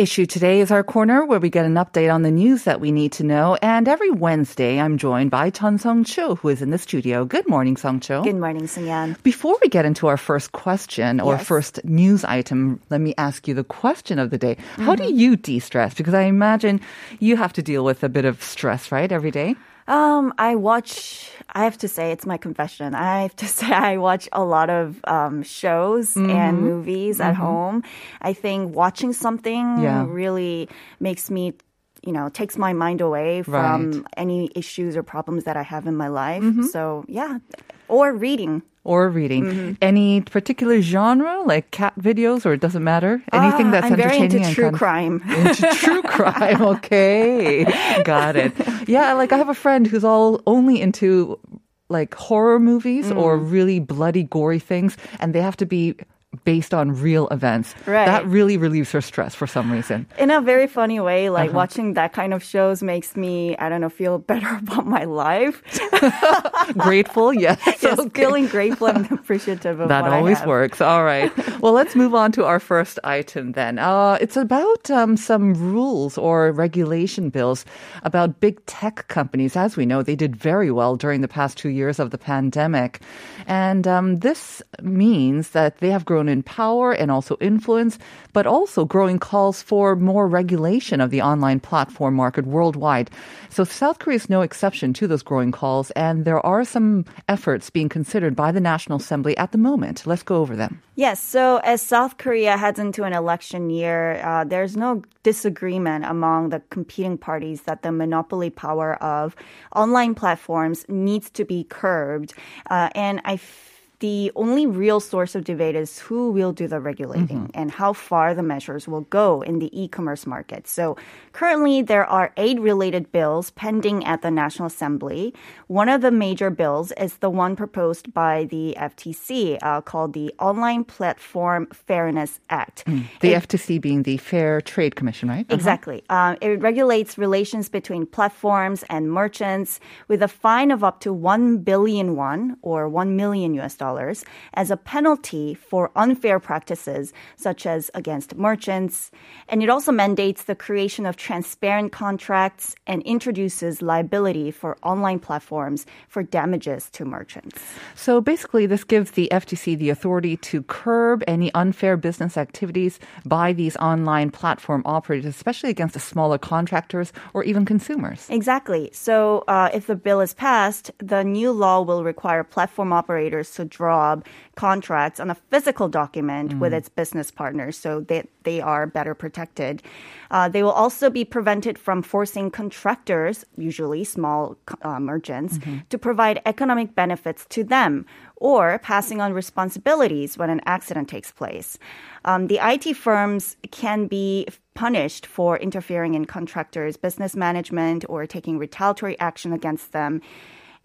Issue today is our corner where we get an update on the news that we need to know. And every Wednesday, I'm joined by Chun Sung Cho, who is in the studio. Good morning, Sung Cho. Good morning, Sungyan. Before we get into our first question or Yes. first news item, let me ask you the question of the day. How do mm-hmm. you de-stress? Because I imagine you have to deal with a bit of stress, right, every day? Um, I watch. I have to say, it's my confession. I have to say, I watch a lot of um, shows Mm-hmm. and movies at home. I think watching something Yeah. really makes me. You know, takes my mind away from any issues or problems that I have in my life. Mm-hmm. So, yeah. Or reading. Or reading. Mm-hmm. Any particular genre, like cat videos, or it doesn't matter? Anything Ah, that's I'm very entertaining into and true crime. into true crime. Okay, got it. Yeah, like I have a friend who's all only into like horror movies or Mm. really bloody, gory things, and they have to be based on real events. Right. That really relieves her stress for some reason. in a very funny way, Uh-huh. like watching that kind of shows makes me, I don't know, feel better about my life. Grateful, yes. Yes, okay. feeling grateful and appreciative of That always works. All right. Well, let's move on to our first item then. Uh, it's about um, some rules or regulation bills about big tech companies. As we know, they did very well during the past two years of the pandemic. And um, this means that they have grown in power and also influence, but also growing calls for more regulation of the online platform market worldwide. So South Korea is no exception to those growing calls, and there are some efforts being considered by the National Assembly at the moment. Let's go over them. Yes, so as South Korea heads into an election year, uh, there's no disagreement among the competing parties that the monopoly power of online platforms needs to be curbed. Uh, and I the only real source of debate is who will do the regulating and how far the measures will go in the e-commerce market. So currently there are eight related bills pending at the National Assembly. One of the major bills is the one proposed by the FTC uh, called the Online Platform Fairness Act. The FTC being the Fair Trade Commission, right? Uh-huh. Exactly. Um, it regulates relations between platforms and merchants with a fine of up to 1 billion won or 1 million US dollars as a penalty for unfair practices such as against merchants. And it also mandates the creation of transparent contracts and introduces liability for online platforms for damages to merchants. So basically, this gives the FTC the authority to curb any unfair business activities by these online platform operators, especially against the smaller contractors or even consumers. Exactly. So, uh, if the bill is passed, the new law will require platform operators to up contracts on a physical document with its business partners so that they are better protected. Uh, they will also be prevented from forcing contractors, usually small uh, merchants, to provide economic benefits to them or passing on responsibilities when an accident takes place. Um, the IT firms can be punished for interfering in contractors' business management or taking retaliatory action against them.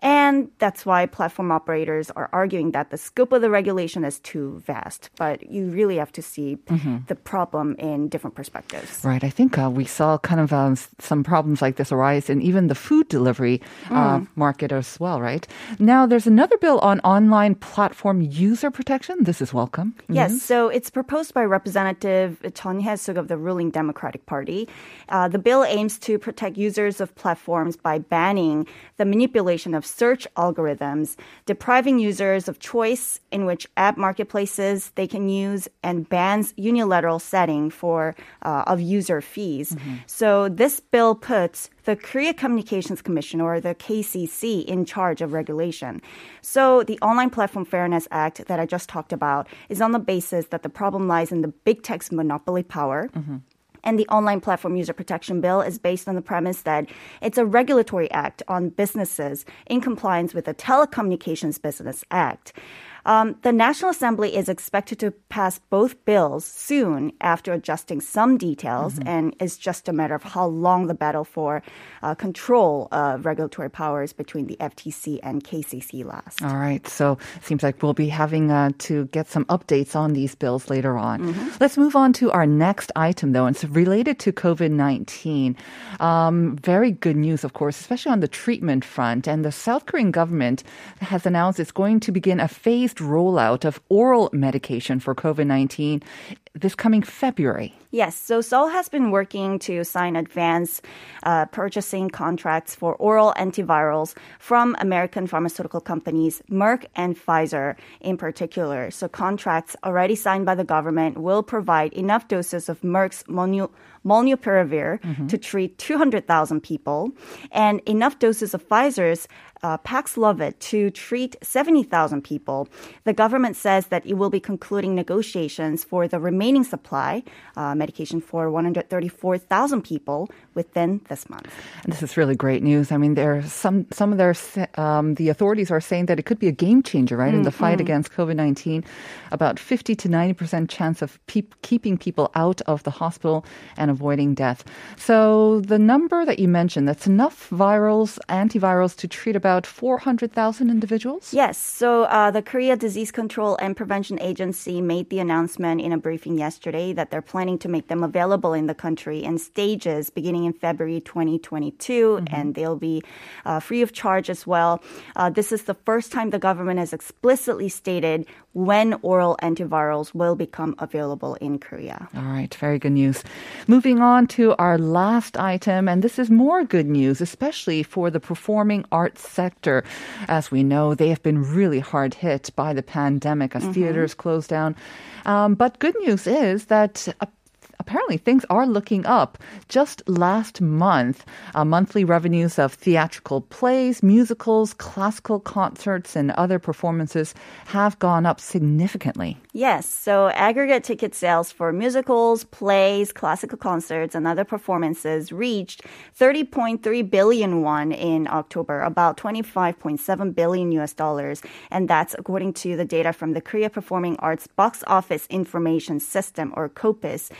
And that's why platform operators are arguing that the scope of the regulation is too vast. But you really have to see the problem in different perspectives. Right. I think uh, we saw kind of um, some problems like this arise in even the food delivery uh, market as well, right? Now, there's another bill on online platform user protection. This is welcome. Yes, so it's proposed by Representative Chun Hye-suk of the ruling Democratic Party. Uh, the bill aims to protect users of platforms by banning the manipulation of search algorithms, depriving users of choice in which app marketplaces they can use, and bans unilateral setting for uh, of user fees. So this bill puts the Korea Communications Commission or the KCC in charge of regulation. So the Online Platform Fairness Act that I just talked about is on the basis that the problem lies in the big tech's monopoly power. And the Online Platform User Protection Bill is based on the premise that it's a regulatory act on businesses in compliance with the Telecommunications Business Act. Um, the National Assembly is expected to pass both bills soon after adjusting some details, Mm-hmm. and it's just a matter of how long the battle for uh, control of regulatory powers between the FTC and KCC lasts. All right. So it seems like we'll be having uh, to get some updates on these bills later on. Let's move on to our next item, though. And it's related to COVID 19. Um, very good news, of course, especially on the treatment front. And the South Korean government has announced it's going to begin a phased rollout of oral medication for COVID 19 this coming February. Yes, so Seoul has been working to sign advance uh, purchasing contracts for oral antivirals from American pharmaceutical companies Merck and Pfizer in particular. So contracts already signed by the government will provide enough doses of Merck's Molnu- molnupiravir to treat 200,000 people and enough doses of Pfizer's uh, Paxlovid to treat 70,000 people. The government says that it will be concluding negotiations for the remaining supply uh, medication for 134,000 people within this month. And this is really great news. I mean, there are some some of their um, the authorities are saying that it could be a game changer, right, in the fight against COVID nineteen. About fifty to ninety percent chance of peop keeping people out of the hospital and avoiding death. So the number that you mentioned, that's enough virals, antivirals to treat about four hundred thousand individuals. Yes. So uh, the Korea Disease Control and Prevention Agency made the announcement in a briefing yesterday that they're planning to make them available in the country in stages beginning in February 2022, and they'll be uh, free of charge as well. Uh, this is the first time the government has explicitly stated when oral antivirals will become available in Korea. All right, very good news. Moving on to our last item, and this is more good news, especially for the performing arts sector. As we know, they have been really hard hit by the pandemic as theaters closed down. Um, but good news is that. Apparently, things are looking up. Just last month, uh, monthly revenues of theatrical plays, musicals, classical concerts, and other performances have gone up significantly. Yes, so aggregate ticket sales for musicals, plays, classical concerts, and other performances reached 30.3 billion won in October, about 25.7 billion US dollars, and that's according to the data from the Korea Performing Arts Box Office Information System or KOPIS.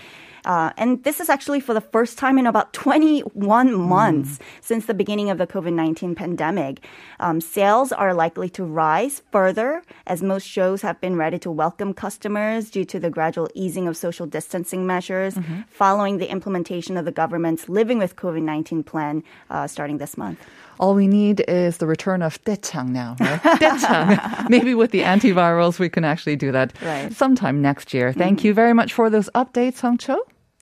Uh, and this is actually for the first time in about 21 months since the beginning of the COVID 19 pandemic. Um, sales are likely to rise further as most shows have been ready to welcome customers due to the gradual easing of social distancing measures following the implementation of the government's Living with COVID 19 plan uh, starting this month. All we need is the return of Daechang now, right? Daechang. Maybe with the antivirals, we can actually do that Right. sometime next year. Thank you very much for those updates, Hong Cho.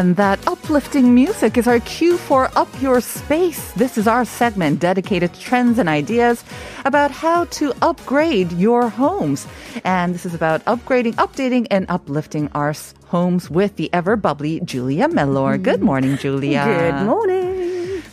And that uplifting music is our cue for Up Your Space. This is our segment dedicated to trends and ideas about how to upgrade your homes. And this is about upgrading, updating, and uplifting our homes with the ever bubbly Julia Mellor. Good morning, Julia. Good morning.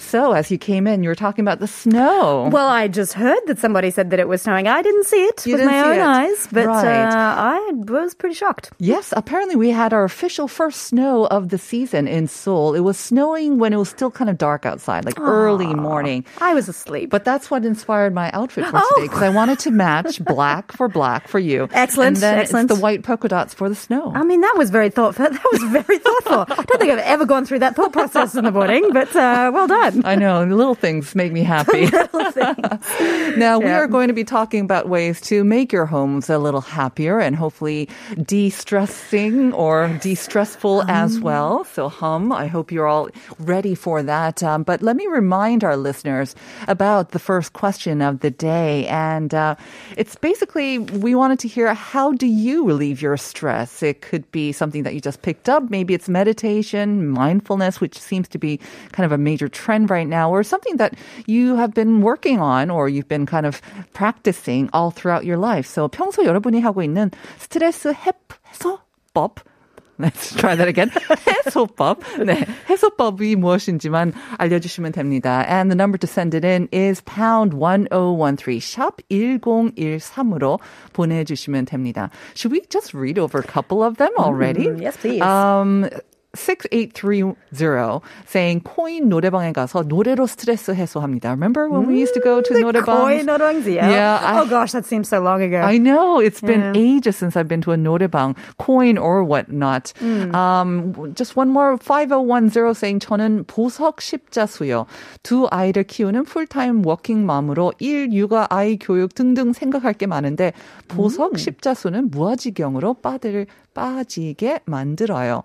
So, as you came in, you were talking about the snow. Well, I just heard that somebody said that it was snowing. I didn't see it You with my own it. eyes, but Right. uh, I was pretty shocked. Yes, apparently we had our official first snow of the season in Seoul. It was snowing when it was still kind of dark outside, like early morning. I was asleep. But that's what inspired my outfit for today because I wanted to match black for black for you. Excellent, And then excellent. it's the white polka dots for the snow. I mean, that was very thoughtful. That was very thoughtful. I don't think I've ever gone through that thought process in the morning, but uh, well done. I know, little things make me happy. now, we are going to be talking about ways to make your homes a little happier and hopefully de stressing or de stressful as well. So, hum, I hope you're all ready for that. Um, but let me remind our listeners about the first question of the day. And uh, it's basically, we wanted to hear how do you relieve your stress? It could be something that you just picked up. Maybe it's meditation, mindfulness, which seems to be kind of a major trend right now, or something that you have been working on or you've been kind of practicing all throughout your life. So 평소 여러분이 하고 있는 스트레스 해소법 Let's try that again. 해소법. 네. 해소법이 무엇인지만 알려주시면 됩니다. And the number to send it in is pound 1013, 샵 1013으로 보내주시면 됩니다. Should we just read over a couple of them already? yes, please. Um, 6830 saying 코인 노래방에 가서 노래로 스트레스 해소합니다. Remember when we used to go to 노래방? Koi 노래방이요? Yeah, I- oh gosh, that seems so long ago. I know it's been Yeah. ages since I've been to a 노래방, coin or whatnot. Um, just one more 5010 saying 저는 보석 십자 수요. 두 아이를 키우는 풀타임 워킹 맘으로 일, 육아, 아이 교육 등등 생각할 게 많은데 보석 십자 수는 무아지경으로 빠들 빠지게 만들어요.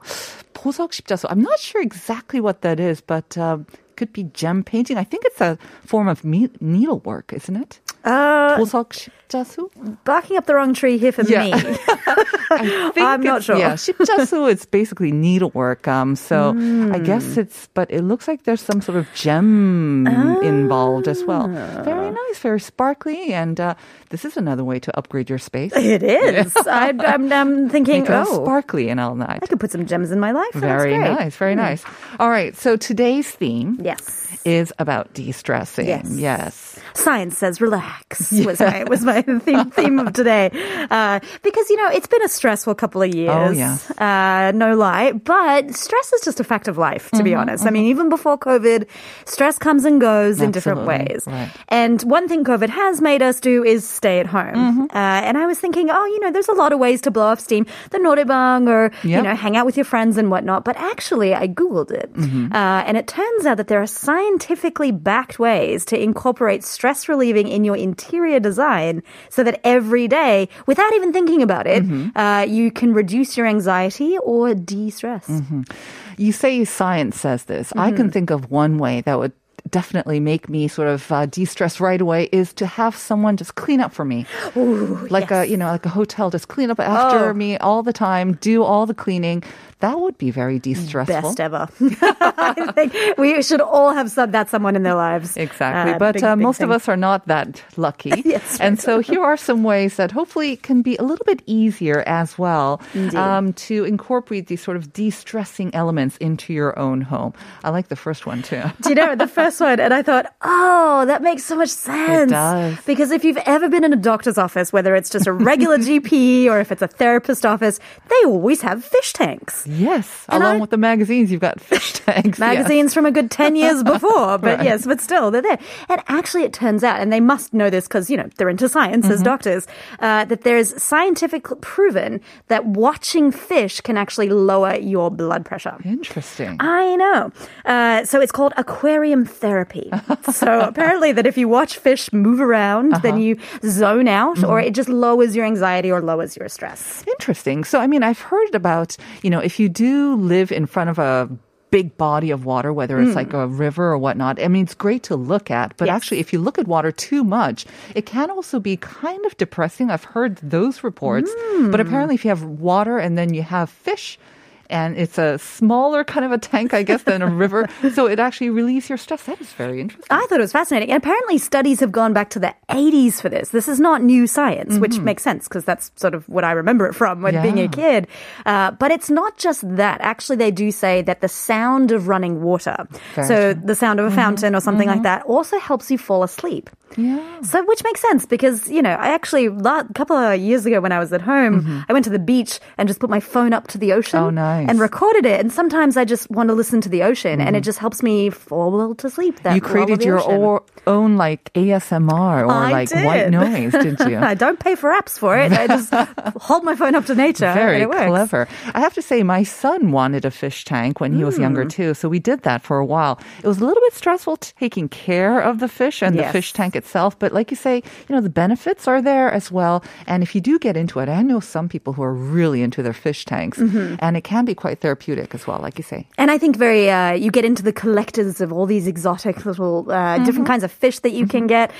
보석 십자수. I'm not sure exactly what that is, but uh, could be gem painting. I think it's a form of me- needlework, isn't it? Uh, 보석 십자수? barking up the wrong tree here for Yeah. me. I think I'm not it's- sure. Yeah, 십자수 is basically needlework. Um, so I Hmm. guess it's, but it looks like there's some sort of gem involved as well. Very Ah. nice, very sparkly, and uh, this is another way to upgrade your space. it is. I, I'm, I'm thinking, Make it all oh, sparkly and all night. I could put some gems in my life. That's Very great. nice, very nice. All right, so today's theme Yes. is about de-stressing. Yes. yes. Science says relax was my was my theme, theme of today, uh, because you know it's been a stressful couple of years. Oh, yes. uh, no lie. But stress is just a fact of life, to Mm-hmm, be honest. I mean, even before COVID, stress comes and goes in different ways. right. And one thing COVID has made us do is stay at home. Mm-hmm. Uh, and I was thinking, oh, you know, there's a lot of ways to blow off steam, the norebang, or you know, hang out with your friends and whatnot. But actually, I googled it, Mm-hmm. uh, and it turns out that there are scientifically backed ways to incorporate stress relieving in your interior design, so that every day, without even thinking about it, Mm-hmm. uh, you can reduce your anxiety or de-stress. Mm-hmm. You say science says this. I Mm-hmm. can think of one way that would definitely make me sort of uh, de-stress right away is to have someone just clean up for me. like a, you know, like a hotel, just clean up after Oh. me all the time, do all the cleaning. That would be very de-stressful. Best ever. I think we should all have some, that someone in their lives. Exactly. Uh, but big, uh, big most of us are not that lucky. Yes, and so here are some ways that hopefully can be a little bit easier as well um, to incorporate these sort of de-stressing elements into your own home. I like the first one too. Do you know the first one? And I thought, oh, that makes so much sense. does. Because if you've ever been in a doctor's office, whether it's just a regular GP or if it's a therapist office, they always have fish tanks. Yes. And Along I- with the magazines, you've got fish tanks. yes. Magazines from a good 10 years before, but Right. yes, but still, they're there. And actually, it turns out, and they must know this because, you know, they're into science Mm-hmm. as doctors, uh, that there's scientific proven that watching fish can actually lower your blood pressure. Interesting. I know. Uh, so it's called aquarium therapy. so apparently that if you watch fish move around, uh-huh. then you zone out or mm-hmm. it just lowers your anxiety or lowers your stress. Interesting. So, I mean, I've heard about, you know, if you do live in front of a big body of water, whether it's like mm. a river or whatnot, I mean, it's great to look at. But Yes. actually, if you look at water too much, it can also be kind of depressing. I've heard those reports. But mm. apparently, if you have water and then you have fish, and it's a smaller kind of a tank, I guess, than a river. So it actually relieves your stress. That is very interesting. I thought it was fascinating. And apparently, studies have gone back to the 80s for this. This is not new science, which mm-hmm. makes sense because that's sort of what I remember it from when being a kid. Uh, but it's not just that. Actually, they do say that the sound of running water, so true. the sound of a mm-hmm. fountain or something like mm-hmm. that, also helps you fall asleep. Yeah. So, which makes sense because, you know, I actually, a couple of years ago when I was at home, I went to the beach and just put my phone up to the ocean. Oh, nice. Nice. and recorded it. And sometimes I just want to listen to the ocean, and it just helps me fall to sleep. That Mm-hmm. you created your or, own like ASMR or I like did. white noise, didn't you? I don't pay for apps for it. I just hold my phone up to nature. Very and it works. clever. I have to say, my son wanted a fish tank when he was younger Hmm. too, so we did that for a while. It was a little bit stressful taking care of the fish and the fish tank itself, but like you say, you know, the benefits are there as well. And if you do get into it, I know some people who are really into their fish tanks, Mm-hmm. and it can be quite therapeutic as well, like you say. And I think very, uh, you get into the collectors of all these exotic little, uh, Mm-hmm. different kinds of fish that you can get.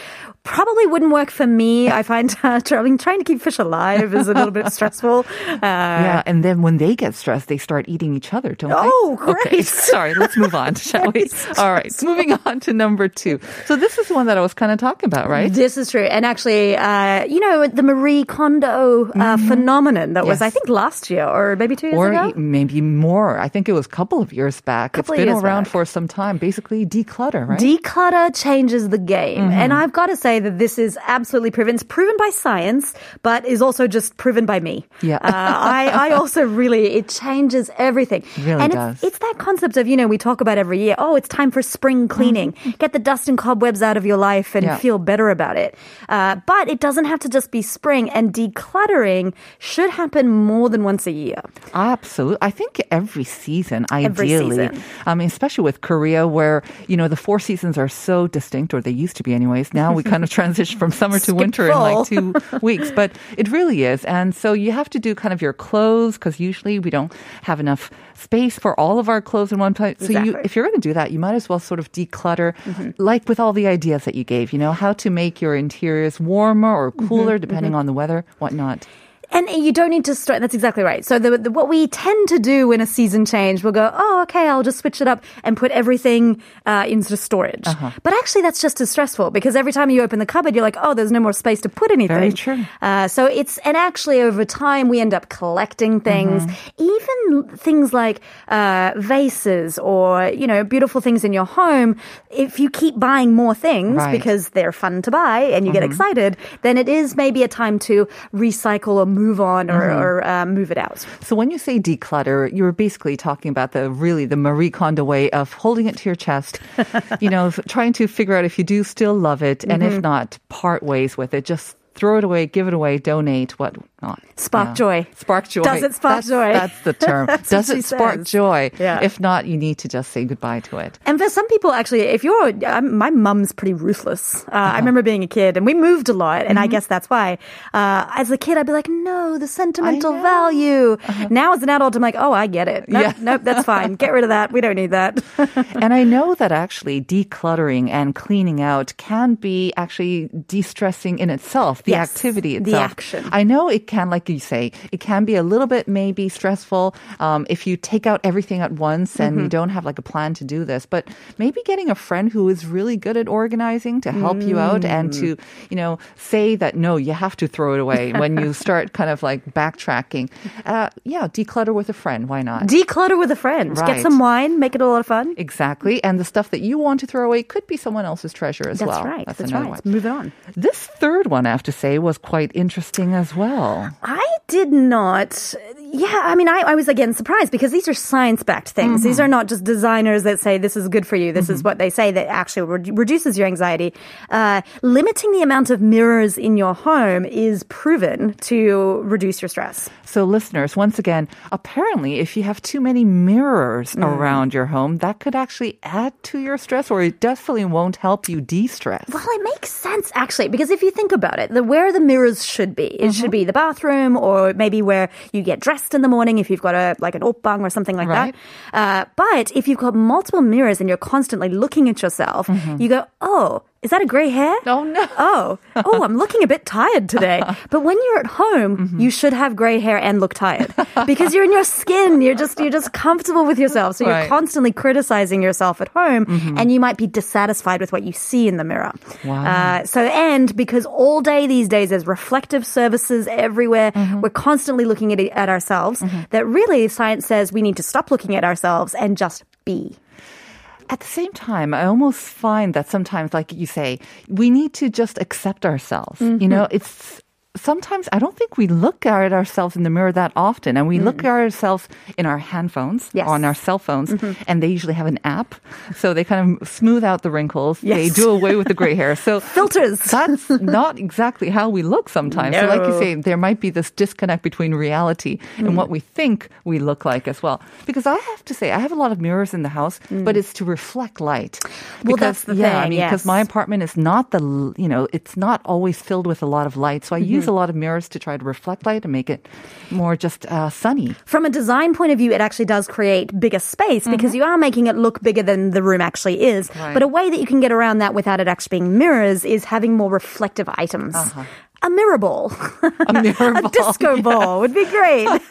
Probably wouldn't work for me. I find uh, trying, trying to keep fish alive is a little bit stressful. Uh, yeah, and then when they get stressed, they start eating each other, don't they? Oh, Okay, great. sorry, let's move on, shall we? All right, moving on to number two. So this is one that I was kind of talking about, right? This is true. And actually, uh, you know, the Marie Kondo uh, phenomenon that was, Mm-hmm. I think, last year or maybe two years or ago. Maybe more. I think it was a couple of years back. Couple it's been around back. for some time. Basically, declutter, right? Declutter changes the game. Mm-hmm. And I've got to say that this is absolutely proven. It's proven by science, but is also just proven by me. Yeah. Uh, I, I also really, it changes everything. really and does. It's, it's that concept of, you know, we talk about every year, oh, it's time for spring cleaning. Get the dust and cobwebs out of your life and Mm-hmm. Yeah. feel better about it. Uh, but it doesn't have to just be spring, and decluttering should happen more than once a year. Absolutely. I think every season, Every ideally, season. I mean, especially with Korea, where you know the four seasons are so distinct, or they used to be, anyways. Now we kind of transition from summer to Skip winter in like two weeks, but it really is. And so you have to do kind of your clothes because usually we don't have enough space for all of our clothes in one place. So you, if you're going to do that, you might as well sort of declutter, mm-hmm. like with all the ideas that you gave. You know how to make your interiors warmer or mm-hmm. cooler mm-hmm. depending on the weather, whatnot. And you don't need to start. That's exactly right. So the, the, what we tend to do when a season change, we'll go, oh, okay, I'll just switch it up and put everything uh, into storage. Uh-huh. But actually, that's just as stressful because every time you open the cupboard, you're like, oh, there's no more space to put anything. Very true. Uh, so it's and actually over time we end up collecting things, Mm-hmm. even things like uh, vases or you know beautiful things in your home. If you keep buying more things Right. because they're fun to buy and you get Mm-hmm. excited, then it is maybe a time to recycle or move on or, Mm-hmm. or uh, move it out. So when you say declutter, you're basically talking about the really the Marie Kondo way of holding it to your chest, you know, trying to figure out if you do still love it, and Mm-hmm. if not, part ways with it. Just throw it away, give it away, donate, what not. Spark Yeah. joy. Spark joy. Does it spark That's- joy? That's the term. That's Does it spark says. joy? Yeah. If not, you need to just say goodbye to it. And for some people, actually, if you're, um, my mum's pretty ruthless. Uh, Uh-huh. I remember being a kid and we moved a lot, and I Mm-hmm. guess that's why. Uh, as a kid, I'd be like, no, the sentimental know. Uh-huh. value. Now, as an adult, I'm like, oh, I get it. Nope, Yeah. nope, that's fine. Get rid of that. We don't need that. and I know that actually decluttering and cleaning out can be actually de-stressing in itself, the Yes, activity the action. I know it can, like you say, it can be a little bit maybe stressful um, if you take out everything at once and Mm-hmm. you don't have like a plan to do this. But maybe getting a friend who is really good at organizing to help you out and Mm. to, you know, say that no, you have to throw it away when you start kind of like backtracking. Uh, yeah, declutter with a friend. Why not? Declutter with a friend. Right. Get some wine. Make it a lot of fun. Exactly. And the stuff that you want to throw away could be someone else's treasure as That's well. right. That's, another right. one. Move it on. This third one, have to say, was quite interesting as well. I did not. Yeah, I mean, I, I was again surprised because these are science backed things. These are not just designers that say this is good for you. This is what they say that actually re- reduces your anxiety. Uh, limiting the amount of mirrors in your home is proven to reduce your stress. So, listeners, once again, apparently, if you have too many mirrors Mm. around your home, that could actually add to your stress or it definitely won't help you de stress. Well, it makes sense actually, because if you think about it, the where the mirrors should be, it should be the bathroom or maybe where you get dressed in the morning if you've got a like an opbang or something like Right. that. Uh, but if you've got multiple mirrors and you're constantly looking at yourself, you go, oh. Is that a grey hair? Oh, no. Oh, oh, I'm looking a bit tired today. But when you're at home, mm-hmm. you should have grey hair and look tired because you're in your skin. You're just you're just comfortable with yourself. So you're Right. constantly criticizing yourself at home, mm-hmm. and you might be dissatisfied with what you see in the mirror. Wow. Uh, so, and because all day these days there's reflective services everywhere, mm-hmm. we're constantly looking at at ourselves. That really science says we need to stop looking at ourselves and just be. At the same time, I almost find that sometimes, like you say, we need to just accept ourselves. You mm-hmm. know, it's sometimes I don't think we look at ourselves in the mirror that often, and we look mm. at ourselves in our handphones, Yes. on our cell phones, mm-hmm. and they usually have an app, so they kind of smooth out the wrinkles. They do away with the gray hair. So Filters. That's not exactly how we look sometimes. So, like you say, there might be this disconnect between reality and mm. what we think we look like as well. Because I have to say, I have a lot of mirrors in the house, mm. but it's to reflect light. Well, Because, that's the yeah, I thing, mean, because yes. my apartment is not the, you know, it's not always filled with a lot of light. So I mm-hmm. use a lot of mirrors to try to reflect light and make it more just uh, sunny. From a design point of view, it actually does create bigger space because you are making it look bigger than the room actually is. Right. But a way that you can get around that without it actually being mirrors is having more reflective items. A mirror ball, A mirror a ball. disco ball would be great.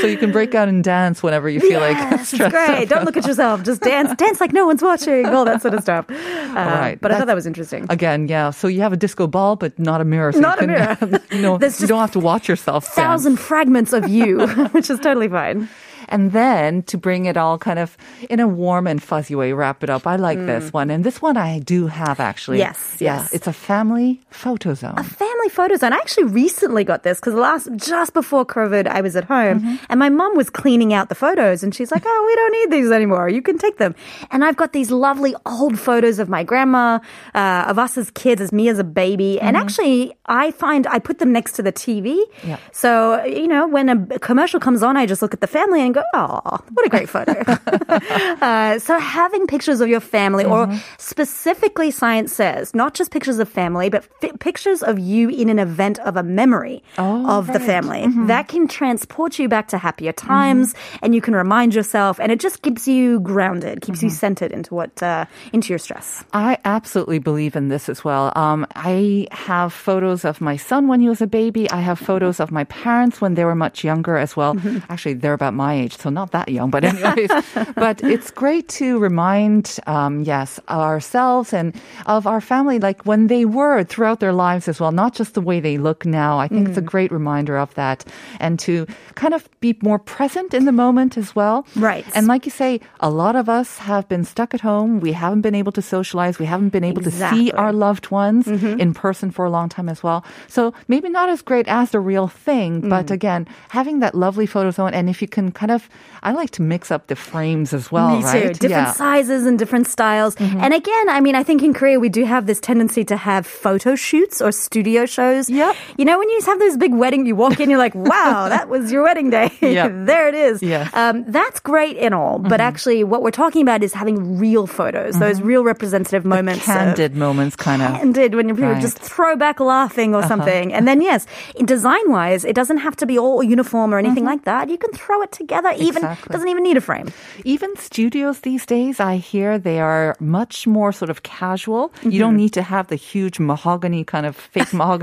So you can break out and dance whenever you feel like yes, it's stressed great. out. Don't look at yourself. Just dance, dance like no one's watching. All that sort of stuff. Uh, right. But I thought that was interesting. Again, yeah. So you have a disco ball, but not a mirror. So Not a you can, mirror. you know, you don't have to watch yourself. dance. Thousand fragments of you, which is totally fine. And then to bring it all kind of in a warm and fuzzy way, wrap it up. I like this one. And this one I do have actually. Mm. Yes, Yeah. yes. It's a family photo zone. family photo zone. I actually recently got this because last just before COVID, I was at home Mm-hmm. and my mum was cleaning out the photos, and she's like, "Oh, we don't need these anymore. You can take them." And I've got these lovely old photos of my grandma, uh, of us as kids, as me as a baby, and actually, I find I put them next to the TV. Mm-hmm. So you know, when a commercial comes on, I just look at the family and go, "Oh, what a great photo." uh, so having pictures of your family, or Mm-hmm. specifically, science says not just pictures of family, but fi- pictures of you in an event of a memory Oh, of the family. That can transport you back to happier times, and you can remind yourself, and it just keeps you grounded, keeps you centered into what uh, into your stress. I absolutely believe in this as well. Um, I have photos of my son when he was a baby. I have photos of my parents when they were much younger as well. Actually, they're about my age, so not that young, but anyways. but it's great to remind, um, yes, ourselves and of our family, like when they were throughout their lives as well, not just the way they look now. I think it's a mm. great reminder of that and to kind of be more present in the moment as well. Right. And like you say, a lot of us have been stuck at home. We haven't been able to socialize. We haven't been able to see our loved ones mm-hmm. in person for a long time as well. So maybe not as great as the real thing, Mm. but again, having that lovely photo zone. And if you can kind of, I like to mix up the frames as well, Me too. right? Different Yeah. sizes and different styles. Mm-hmm. And again, I mean, I think in Korea we do have this tendency to have photo shoots or studio shows. Yep. You know, when you have those big wedding, you walk in, you're like, wow, that was your wedding day. Yep. there it is. Yes. Um, that's great and all. But actually, what we're talking about is having real photos, those real representative moments. of- Candid moments, kind of. candid when people Right. Uh-huh. just throw back laughing or something. And then yes, in design wise, it doesn't have to be all uniform or anything like that. You can throw it together. Even Mm-hmm. Exactly. doesn't even need a frame. Even studios these days, I hear they are much more sort of casual. You don't need to have the huge mahogany kind of fake mahogany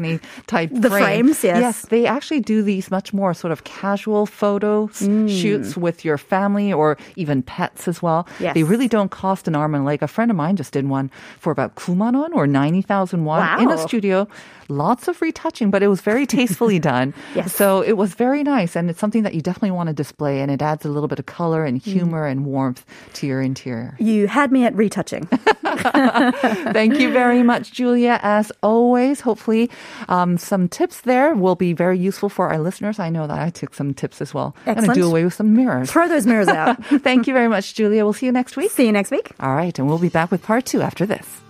type The frame. frames, yes. Yes, they actually do these much more sort of casual photo Mm. shoots with your family or even pets as well. Yes. They really don't cost an arm and a leg. A friend of mine just did one for about 9만 won or 90,000 won in a studio. Lots of retouching, but it was very tastefully done. Yes. So it was very nice and it's something that you definitely want to display and it adds a little bit of color and Mm. humor and warmth to your interior. You had me at retouching. Thank you very much, Julia. As always, hopefully, um, some tips there will be very useful for our listeners. I know that I took some tips as well. I'm going to do away with some mirrors. Throw those mirrors out. Thank you very much, Julia. We'll see you next week. See you next week. All right, and we'll be back with part two after this.